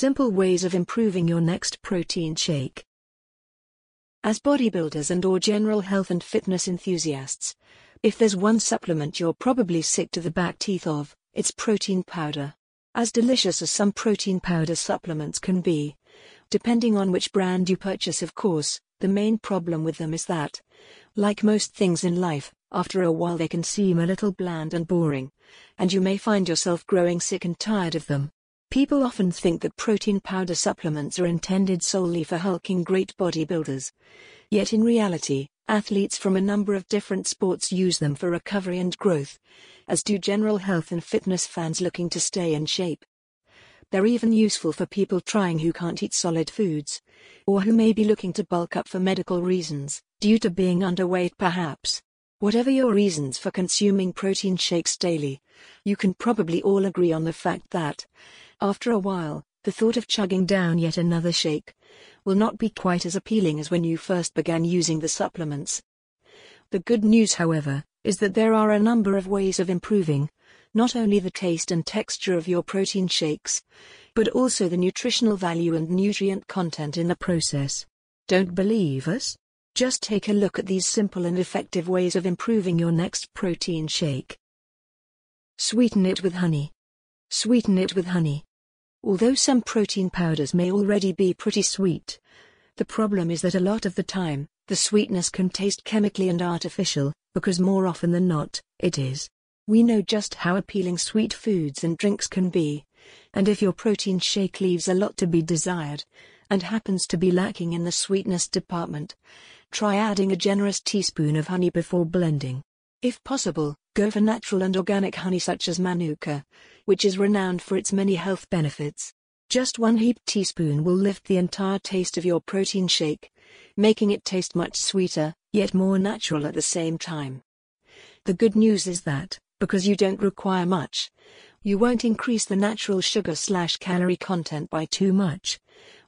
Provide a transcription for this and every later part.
Simple ways of improving your next protein shake. As bodybuilders and or general health and fitness enthusiasts, if there's one supplement you're probably sick to the back teeth of, it's protein powder. As delicious as some protein powder supplements can be, depending on which brand you purchase of course, the main problem with them is that, like most things in life, after a while they can seem a little bland and boring, and you may find yourself growing sick and tired of them. People often think that protein powder supplements are intended solely for hulking great bodybuilders. Yet in reality, athletes from a number of different sports use them for recovery and growth, as do general health and fitness fans looking to stay in shape. They're even useful for people trying who can't eat solid foods, or who may be looking to bulk up for medical reasons, due to being underweight perhaps. Whatever your reasons for consuming protein shakes daily, you can probably all agree on the fact that, after a while, the thought of chugging down yet another shake will not be quite as appealing as when you first began using the supplements. The good news, however, is that there are a number of ways of improving not only the taste and texture of your protein shakes, but also the nutritional value and nutrient content in the process. Don't believe us? Just take a look at these simple and effective ways of improving your next protein shake. Sweeten it with honey. Sweeten it with honey. Although some protein powders may already be pretty sweet, the problem is that a lot of the time, the sweetness can taste chemically and artificial, because more often than not, it is. We know just how appealing sweet foods and drinks can be, and if your protein shake leaves a lot to be desired, and happens to be lacking in the sweetness department, Try adding a generous teaspoon of honey before blending. If possible, go for natural and organic honey such as Manuka, which is renowned for its many health benefits. Just one heaped teaspoon will lift the entire taste of your protein shake, making it taste much sweeter, yet more natural at the same time. The good news is that, because you don't require much, you won't increase the natural sugar slash calorie content by too much,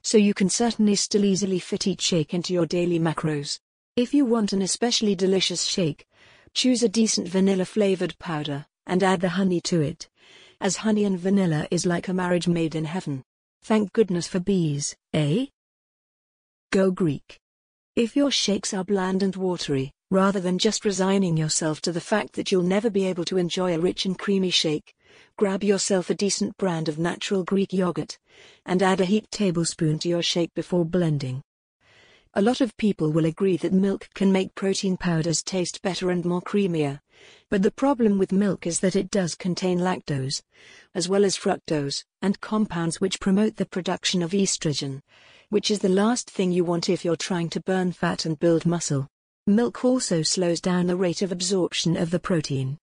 so you can certainly still easily fit each shake into your daily macros. If you want an especially delicious shake, choose a decent vanilla flavored powder, and add the honey to it. As honey and vanilla is like a marriage made in heaven. Thank goodness for bees, eh? Go Greek. If your shakes are bland and watery, rather than just resigning yourself to the fact that you'll never be able to enjoy a rich and creamy shake, grab yourself a decent brand of natural Greek yogurt, and add a heaped tablespoon to your shake before blending. A lot of people will agree that milk can make protein powders taste better and more creamier, but the problem with milk is that it does contain lactose, as well as fructose, and compounds which promote the production of estrogen, which is the last thing you want if you're trying to burn fat and build muscle. Milk also slows down the rate of absorption of the protein.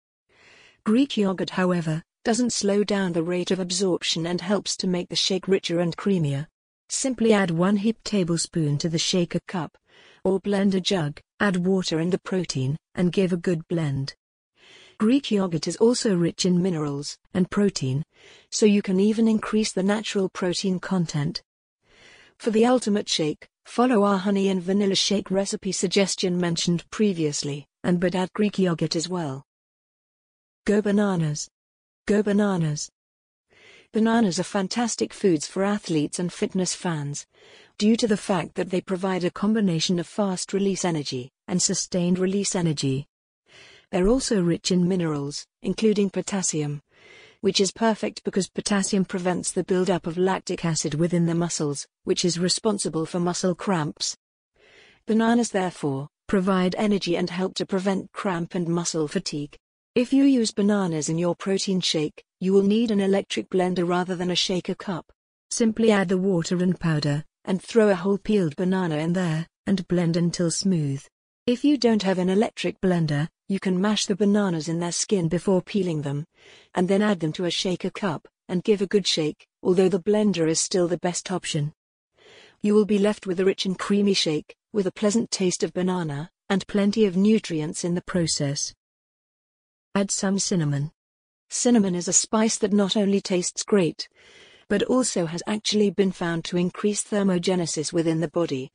Greek yogurt, however, doesn't slow down the rate of absorption and helps to make the shake richer and creamier. Simply add 1 heaped tablespoon to the shaker cup, or blender jug, add water and the protein, and give a good blend. Greek yogurt is also rich in minerals and protein, so you can even increase the natural protein content. For the ultimate shake, follow our honey and vanilla shake recipe suggestion mentioned previously, and but add Greek yogurt as well. Go bananas. Go bananas. Bananas are fantastic foods for athletes and fitness fans, due to the fact that they provide a combination of fast release energy and sustained release energy. They're also rich in minerals, including potassium, which is perfect because potassium prevents the buildup of lactic acid within the muscles, which is responsible for muscle cramps. Bananas, therefore, provide energy and help to prevent cramp and muscle fatigue. If you use bananas in your protein shake, you will need an electric blender rather than a shaker cup. Simply add the water and powder, and throw a whole peeled banana in there, and blend until smooth. If you don't have an electric blender, you can mash the bananas in their skin before peeling them, and then add them to a shaker cup, and give a good shake, although the blender is still the best option. You will be left with a rich and creamy shake, with a pleasant taste of banana, and plenty of nutrients in the process. Add some cinnamon. Cinnamon is a spice that not only tastes great, but also has actually been found to increase thermogenesis within the body,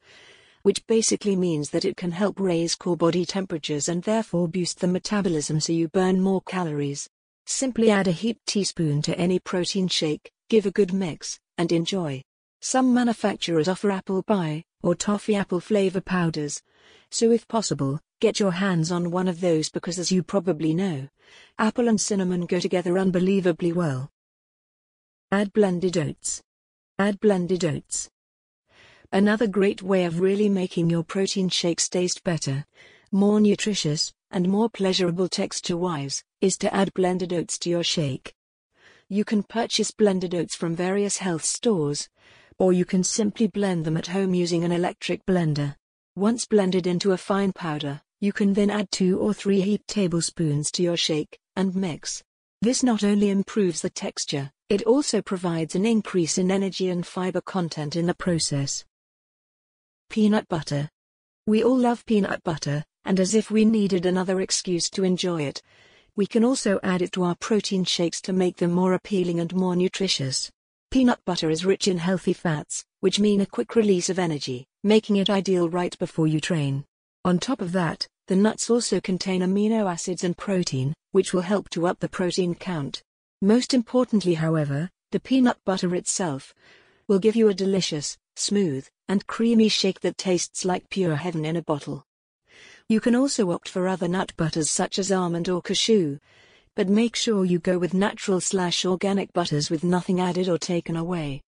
which basically means that it can help raise core body temperatures and therefore boost the metabolism so you burn more calories. Simply add a heaped teaspoon to any protein shake, give a good mix, and enjoy. Some manufacturers offer apple pie or toffee apple flavor powders. So if possible, get your hands on one of those because as you probably know, apple and cinnamon go together unbelievably well. Add blended oats. Add blended oats. Another great way of really making your protein shakes taste better, more nutritious, and more pleasurable texture-wise, is to add blended oats to your shake. You can purchase blended oats from various health stores, or you can simply blend them at home using an electric blender. Once blended into a fine powder, you can then add 2 or 3 heaped tablespoons to your shake, and mix. This not only improves the texture, it also provides an increase in energy and fiber content in the process. Peanut butter. We all love peanut butter, and as if we needed another excuse to enjoy it, we can also add it to our protein shakes to make them more appealing and more nutritious. Peanut butter is rich in healthy fats, which mean a quick release of energy, making it ideal right before you train. On top of that, the nuts also contain amino acids and protein, which will help to up the protein count. Most importantly, however, the peanut butter itself will give you a delicious, smooth, and creamy shake that tastes like pure heaven in a bottle. You can also opt for other nut butters such as almond or cashew, but make sure you go with natural slash organic butters with nothing added or taken away.